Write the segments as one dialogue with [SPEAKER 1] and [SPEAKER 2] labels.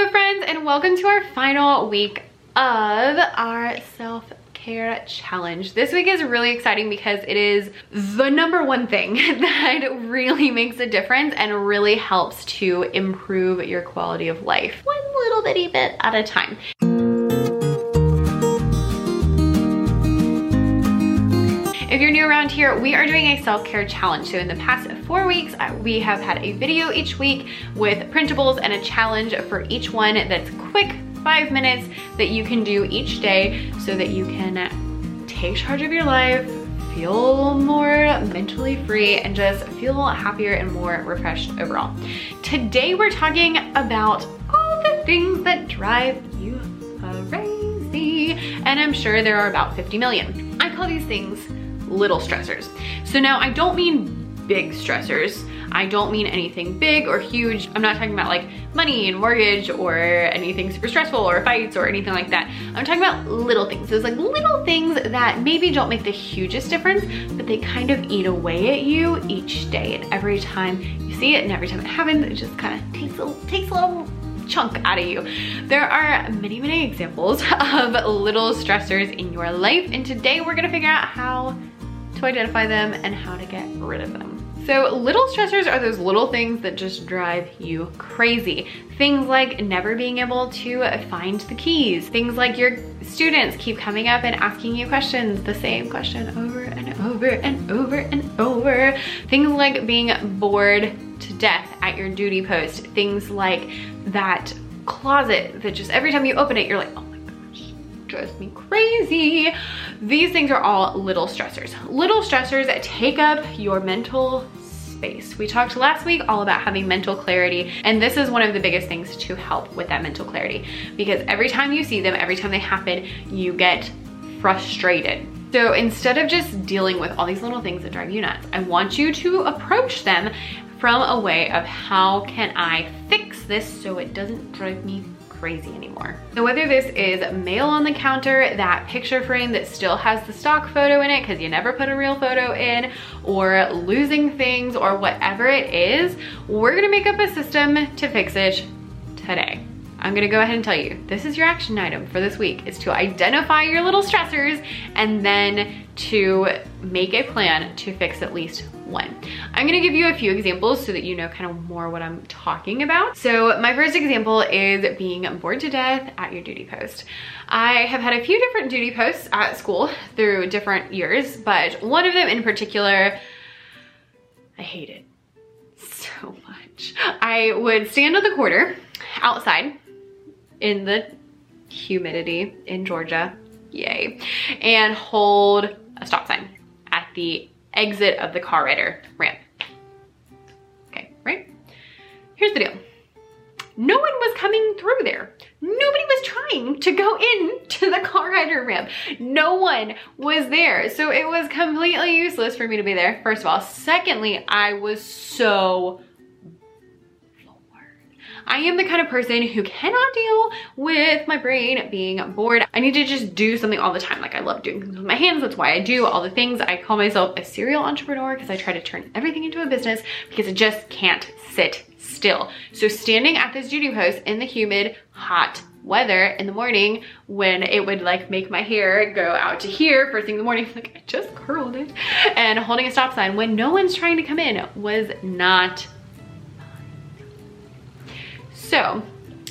[SPEAKER 1] Hello friends and welcome to our final week of our self-care challenge. This week is really exciting because it is the number one thing that really makes a difference and really helps to improve your quality of life one little bitty bit at a time. If you're new around here, we are doing a self-care challenge. So in the past four weeks, we have had a video each week with printables and a challenge for each one that's quick, five minutes that you can do each day so that you can take charge of your life, feel more mentally free and just feel happier and more refreshed overall. Today we're talking about all the things that drive you crazy. And I'm sure there are about 50 million. I call these things little stressors. So now I don't mean big stressors. I don't mean anything big or huge. I'm not talking about like money and mortgage or anything super stressful or fights or anything like that. I'm talking about little things. Those like little things that maybe don't make the hugest difference, but they kind of eat away at you each day. And every time you see it and every time it happens, it just kind of takes a, takes a little chunk out of you. There are many, many examples of little stressors in your life. And today we're gonna figure out how to identify them and how to get rid of them. So little stressors are those little things that just drive you crazy. Things like never being able to find the keys. Things like your students keep coming up and asking you questions, the same question over and over and over and over. Things like being bored to death at your duty post. Things like that closet that just every time you open it, you're like, oh drives me crazy. These things are all little stressors. Little stressors that take up your mental space. We talked last week all about having mental clarity, and this is one of the biggest things to help with that mental clarity because every time you see them, every time they happen, you get frustrated. So instead of just dealing with all these little things that drive you nuts, I want you to approach them from a way of how can I fix this so it doesn't drive me crazy anymore. So whether this is mail on the counter, that picture frame that still has the stock photo in it because you never put a real photo in, or losing things or whatever it is, we're gonna make up a system to fix it today. I'm gonna go ahead and tell you, this is your action item for this week, is to identify your little stressors and then to make a plan to fix at least one. I'm gonna give you a few examples so that you know kind of more what I'm talking about. So my first example is being bored to death at your duty post. I have had a few different duty posts at school through different years, but one of them in particular, I hate it so much. I would stand on the corner outside in the humidity in Georgia, yay, and hold a stop sign at the exit of the car rider ramp. Okay, right? Here's the deal. No one was coming through there. Nobody was trying to go in to the car rider ramp. No one was there. So it was completely useless for me to be there, first of all. Secondly, I was so I am the kind of person who cannot deal with my brain being bored. I need to just do something all the time. Like I love doing things with my hands. That's why I do all the things. I call myself a serial entrepreneur because I try to turn everything into a business because I just can't sit still. So standing at this duty post in the humid, hot weather in the morning when it would like make my hair go out to here first thing in the morning, like I just curled it, and holding a stop sign when no one's trying to come in was not so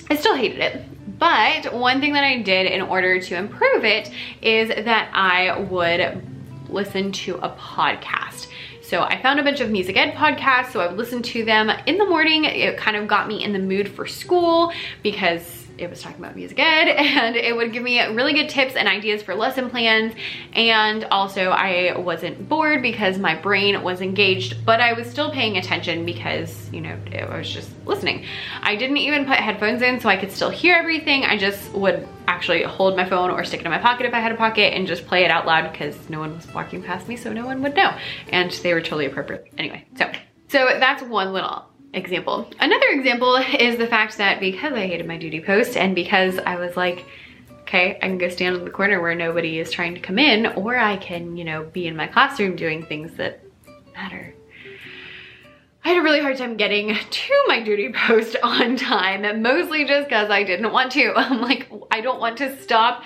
[SPEAKER 1] I still hated it. But one thing that I did in order to improve it is that I would listen to a podcast. So I found a bunch of music ed podcasts, so I would listen to them in the morning. It kind of got me in the mood for school because it was talking about music ed and it would give me really good tips and ideas for lesson plans. And also I wasn't bored because my brain was engaged, but I was still paying attention because, you know, I was just listening. I didn't even put headphones in so I could still hear everything. I just would actually hold my phone or stick it in my pocket if I had a pocket and just play it out loud because no one was walking past me so no one would know. And they were totally appropriate. Anyway, so, so that's one little example. Another example is the fact that because I hated my duty post and because I was like, okay, I can go stand in the corner where nobody is trying to come in, or I can, you know, be in my classroom doing things that matter. I had a really hard time getting to my duty post on time, mostly just because I didn't want to. I'm like, I don't want to stop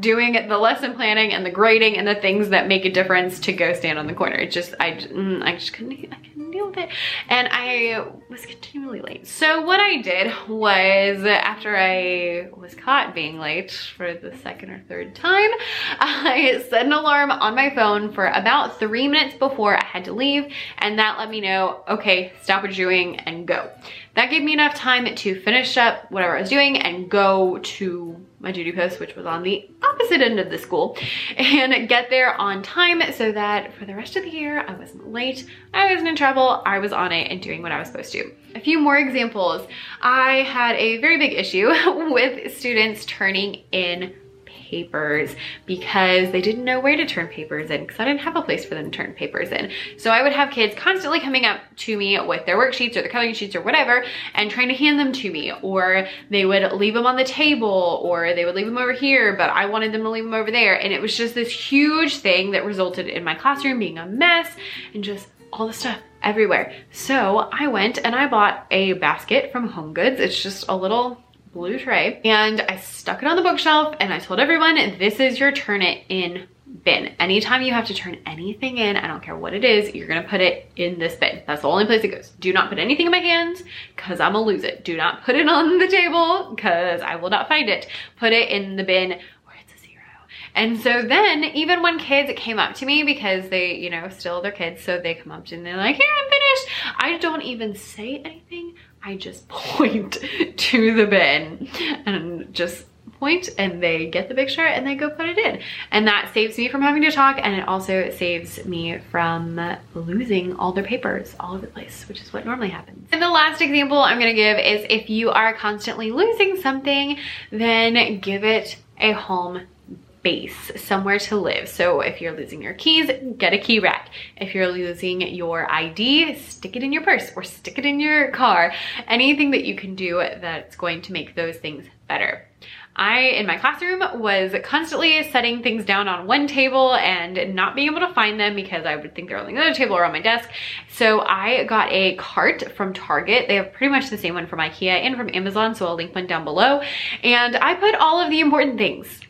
[SPEAKER 1] doing the lesson planning and the grading and the things that make a difference to go stand on the corner. It just, I, mm, I just couldn't, I couldn't deal with it. And I was continually late. So what I did was after I was caught being late for the second or third time, I set an alarm on my phone for about three minutes before I had to leave. And that let me know, stop what you're doing and go. That gave me enough time to finish up whatever I was doing and go to my duty post, which was on the opposite end of the school, and get there on time so that for the rest of the year, I wasn't late, I wasn't in trouble, I was on it and doing what I was supposed to. A few more examples. I had a very big issue with students turning in papers because they didn't know where to turn papers in because I didn't have a place for them to turn papers in. So I would have kids constantly coming up to me with their worksheets or their coloring sheets or whatever and trying to hand them to me or they would leave them on the table or they would leave them over here but I wanted them to leave them over there and it was just this huge thing that resulted in my classroom being a mess and just all the stuff everywhere. So I went and I bought a basket from Home Goods. It's just a little blue tray and I stuck it on the bookshelf and I told everyone this is your turn it in bin. Anytime you have to turn anything in, I don't care what it is, you're gonna put it in this bin. That's the only place it goes. Do not put anything in my hands because I'm gonna lose it. Do not put it on the table because I will not find it. Put it in the bin. And so then even when kids came up to me because they, you know, still they're kids, so they come up to me and they're like, here, I'm finished. I don't even say anything. I just point to the bin and just point and they get the picture and they go put it in. And that saves me from having to talk and it also saves me from losing all their papers all over the place, which is what normally happens. And the last example I'm gonna give is if you are constantly losing something, then give it a home space, somewhere to live. So if you're losing your keys, get a key rack. If you're losing your ID, stick it in your purse or stick it in your car. Anything that you can do that's going to make those things better. I, in my classroom, was constantly setting things down on one table and not being able to find them because I would think they're on the other table or on my desk. So I got a cart from Target. They have pretty much the same one from Ikea and from Amazon, so I'll link one down below. And I put all of the important things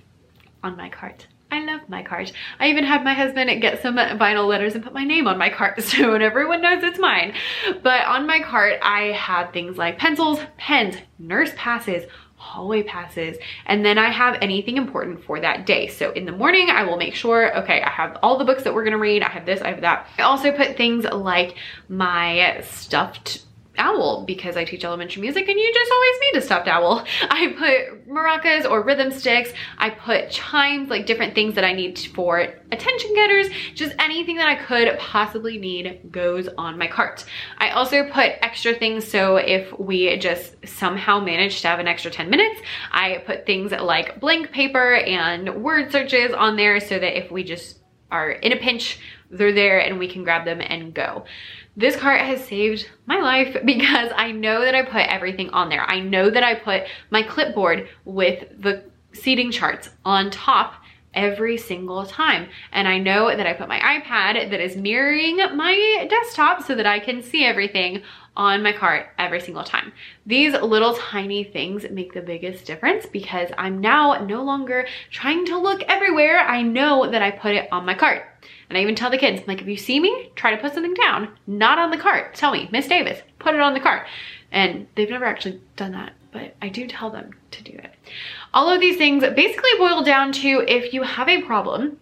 [SPEAKER 1] on my cart. I love my cart. I even had my husband get some vinyl letters and put my name on my cart so everyone knows it's mine. But on my cart, I had things like pencils, pens, nurse passes, hallway passes, and then I have anything important for that day. So in the morning, I will make sure, okay, I have all the books that we're gonna read. I have this, I have that. I also put things like my stuffed owl because I teach elementary music and you just always need a stuffed owl. I put maracas or rhythm sticks. I put chimes, like different things that I need for attention getters. Just anything that I could possibly need goes on my cart. I also put extra things so if we just somehow manage to have an extra 10 minutes, I put things like blank paper and word searches on there so that if we just are in a pinch, they're there and we can grab them and go. This cart has saved my life because I know that I put everything on there. I know that I put my clipboard with the seating charts on top every single time. And I know that I put my iPad that is mirroring my desktop so that I can see everything on my cart every single time. These little tiny things make the biggest difference because I'm now no longer trying to look everywhere. I know that I put it on my cart. And I even tell the kids, like, if you see me, try to put something down, not on the cart. Tell me, Miss Davis, put it on the cart. And they've never actually done that, but I do tell them to do it. All of these things basically boil down to if you have a problem,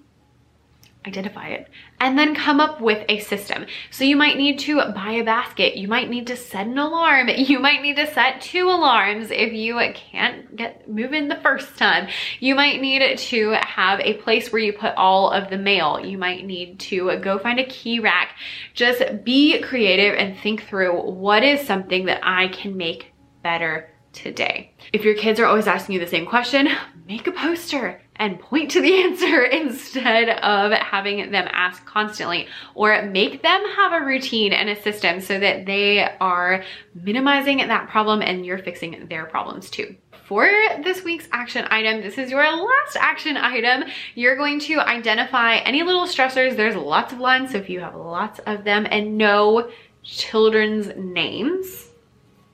[SPEAKER 1] identify it, and then come up with a system. So you might need to buy a basket. You might need to set an alarm. You might need to set two alarms if you can't get moving the first time. You might need to have a place where you put all of the mail. You might need to go find a key rack. Just be creative and think through what is something that I can make better today. If your kids are always asking you the same question, make a poster and point to the answer instead of having them ask constantly or make them have a routine and a system so that they are minimizing that problem and you're fixing their problems too for this week's action item, this is your last action item. You're going to identify any little stressors. There's lots of lines, so if you have lots of them, and know children's names,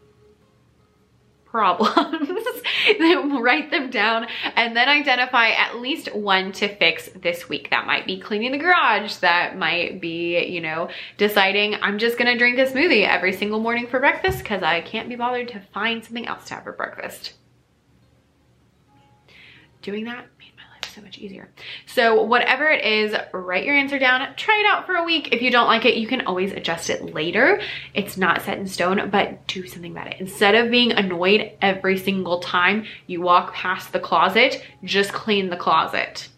[SPEAKER 1] problems, write them down, and then identify at least one to fix this week. That might be cleaning the garage. That might be, you know, deciding I'm just gonna drink a smoothie every single morning for breakfast because I can't be bothered to find something else to have for breakfast. Doing that so much easier. So whatever it is, write your answer down, try it out for a week. If you don't like it, you can always adjust it later. It's not set in stone, but do something about it. Instead of being annoyed every single time you walk past the closet, just clean the closet.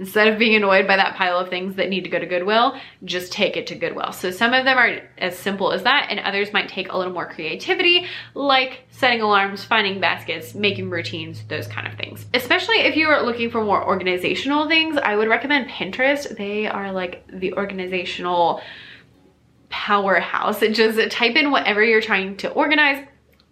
[SPEAKER 1] Instead of being annoyed by that pile of things that need to go to Goodwill, just take it to Goodwill. So some of them are as simple as that and others might take a little more creativity like setting alarms, finding baskets, making routines, those kind of things. Especially if you are looking for more organizational things, I would recommend Pinterest. They are like the organizational powerhouse. Just type in whatever you're trying to organize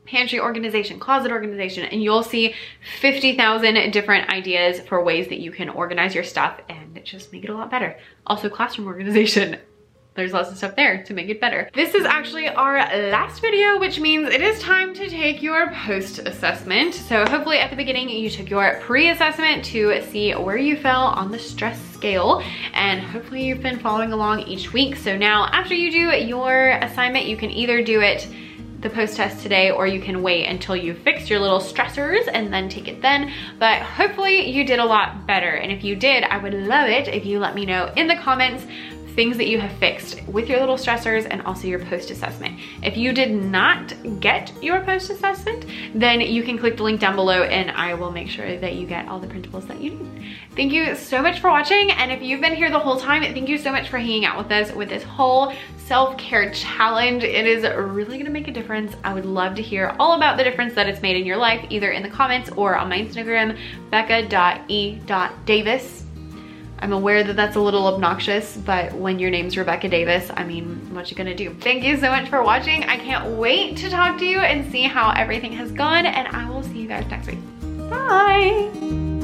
[SPEAKER 1] pantry organization, closet organization, and you'll see 50,000 different ideas for ways that you can organize your stuff and just make it a lot better. Also classroom organization. There's lots of stuff there to make it better. This is actually our last video, which means it is time to take your post assessment. So hopefully at the beginning you took your pre-assessment to see where you fell on the stress scale and hopefully you've been following along each week. So now after you do your assignment, you can either do it the post test today or you can wait until you fix your little stressors and then take it then. But hopefully you did a lot better. And if you did, I would love it if you let me know in the comments things that you have fixed with your little stressors and also your post assessment. If you did not get your post assessment, then you can click the link down below and I will make sure that you get all the printables that you need. Thank you so much for watching. And if you've been here the whole time, thank you so much for hanging out with us with this whole self-care challenge. It is really gonna make a difference. I would love to hear all about the difference that it's made in your life, either in the comments or on my Instagram, becca.e.davis. I'm aware that that's a little obnoxious, but when your name's Rebecca Davis, I mean, what you gonna do? Thank you so much for watching. I can't wait to talk to you and see how everything has gone, and I will see you guys next week. Bye.